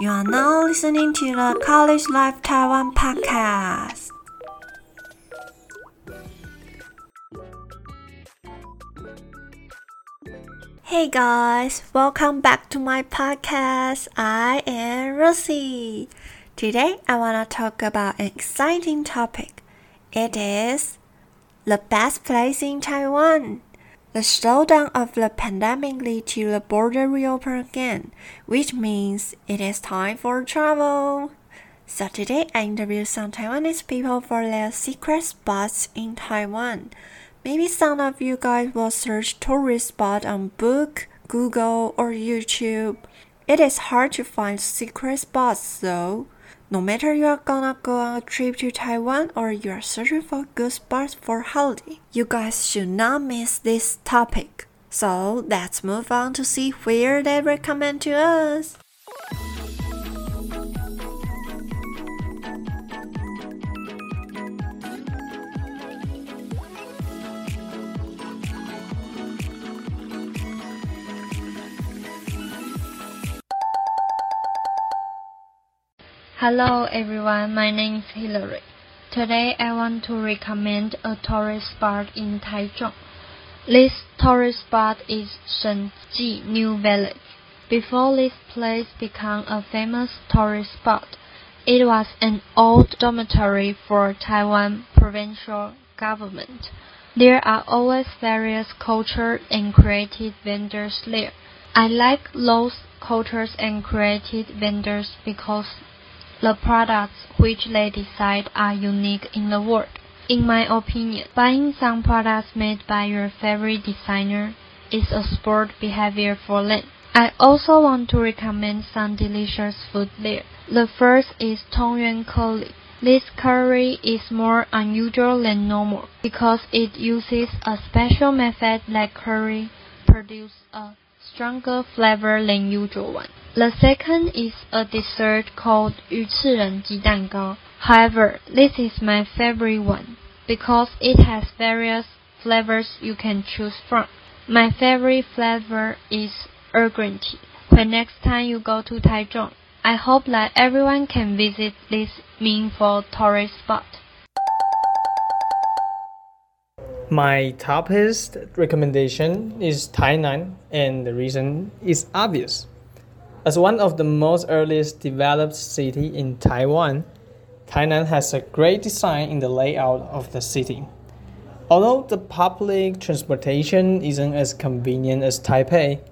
You are now listening to the College Life Taiwan podcast. Hey guys, welcome back to my podcast. I am Rosie. Today I want to talk about an exciting topic. It is the best place in Taiwan. The slowdown of the pandemic led to the border reopen again, which means it is time for travel. So today I interviewed some Taiwanese people for their secret spots in Taiwan. Maybe some of you guys will search tourist spot on Book, Google, or YouTube. It is hard to find secret spots though. No matter you are gonna go on a trip to Taiwan or you are searching for good spots for holiday, you guys should not miss this topic. So let's move on to see where they recommend to us. Hello everyone, my name is Hillary. Today I want to recommend a tourist spot in Taichung. This tourist spot is Shenji New Village. Before this place became a famous tourist spot, it was an old dormitory for Taiwan provincial government. There are always various culture and creative vendors there. I like those cultures and creative vendors because the products which they decide are unique in the world. In my opinion, buying some products made by your favorite designer is a sport behavior for them. I also want to recommend some delicious food there. The first is Tongan curry. This curry is more unusual than normal because it uses a special method that curry produce a stronger flavor than usual one. The second is a dessert called 鱼翅人鸡蛋糕. However, this is my favorite one because it has various flavors you can choose from. My favorite flavor is Earl Grey tea. When next time you go to Taichung, I hope that everyone can visit this meaningful tourist spot. My topest recommendation is Tainan, and the reason is obvious. As one of the most earliest developed city in Taiwan, Tainan has a great design in the layout of the city. Although the public transportation isn't as convenient as Taipei,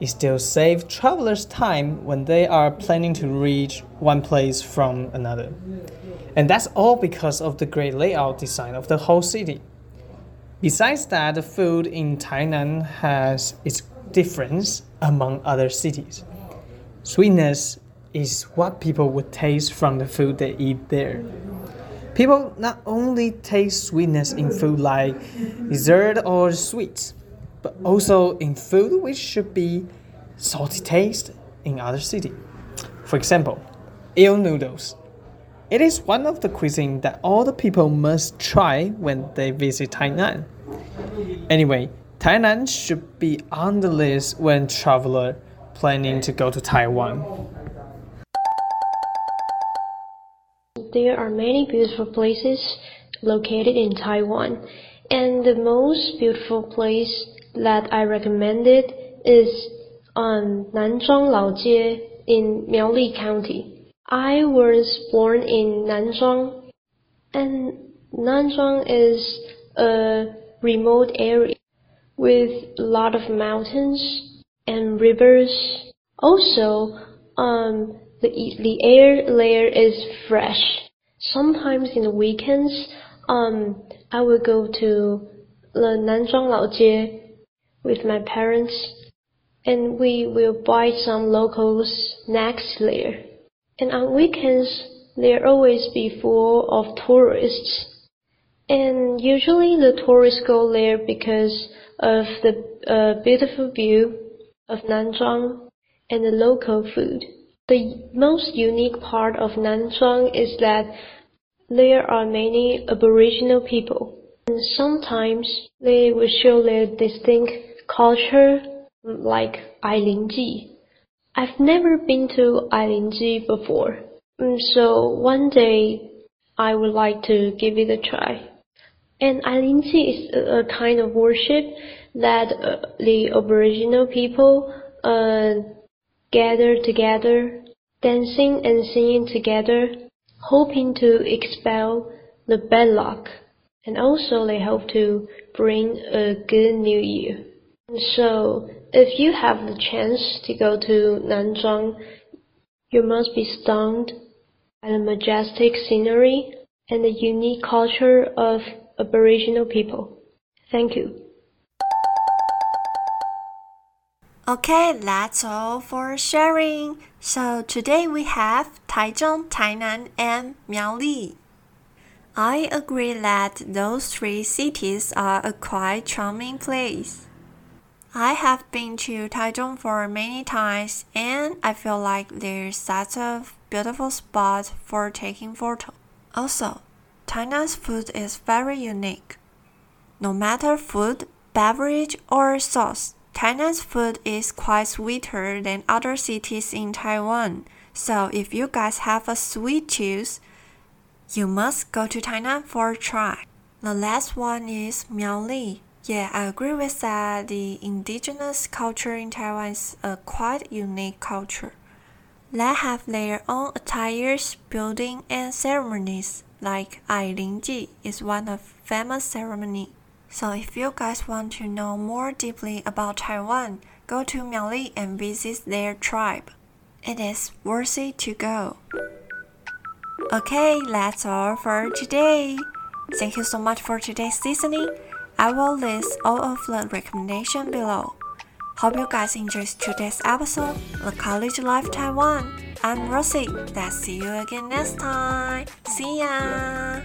it still saves travelers time when they are planning to reach one place from another. And that's all because of the great layout design of the whole city. Besides that, the food in Tainan has its difference among other cities. Sweetness is what people would taste from the food they eat there. People not only taste sweetness in food like dessert or sweets, but also in food which should be salty taste in other cities. For example, eel noodles it is one of the cuisine that all the people must try when they visit Tainan. Anyway, Tainan should be on the list when traveler planning to go to Taiwan. There are many beautiful places located in Taiwan, and the most beautiful place that I recommended is on Nanzhuang Laojie in Miaoli County. I was born in Nanzhuang, and Nanzhuang is a remote area with a lot of mountains and rivers. Also, um, the the air there is fresh. Sometimes in the weekends, um, I will go to the Nanzhuang Laojie with my parents, and we will buy some local snacks there. And on weekends, there always be full of tourists. And usually the tourists go there because of the uh, beautiful view of Nanzhuang and the local food. The most unique part of Nanzhuang is that there are many aboriginal people. And sometimes they will show their distinct culture like Ai Ling Ji. I've never been to Ai Ling Ji before, so one day I would like to give it a try. And Ai Ling Ji is a, kind of worship that uh, the Aboriginal people uh, gather together, dancing and singing together, hoping to expel the bad luck. And also they hope to bring a good new year. So if you have the chance to go to Nanzhuang, you must be stunned by the majestic scenery and the unique culture of Aboriginal people. Thank you. Okay, that's all for sharing. So today we have Taichung, Tainan, and Miaoli. I agree that those three cities are a quite charming place. I have been to Taichung for many times and I feel like there's such a beautiful spot for taking photo. Also, Tainan's food is very unique. No matter food, beverage, or sauce, Tainan's food is quite sweeter than other cities in Taiwan. So if you guys have a sweet tooth, you must go to Tainan for a try. The last one is Miaoli. Yeah, I agree with that. The indigenous culture in Taiwan is a quite unique culture. They have their own attires, building, and ceremonies like Ai Ling Ji is one of famous ceremony. So if you guys want to know more deeply about Taiwan, go to Miaoli and visit their tribe. It is worthy to go. Okay, that's all for today. Thank you so much for today's listening. I will list all of the recommendations below. Hope you guys enjoyed today's episode, The College Life Taiwan. I'm Rosie. Let's see you again next time. See ya!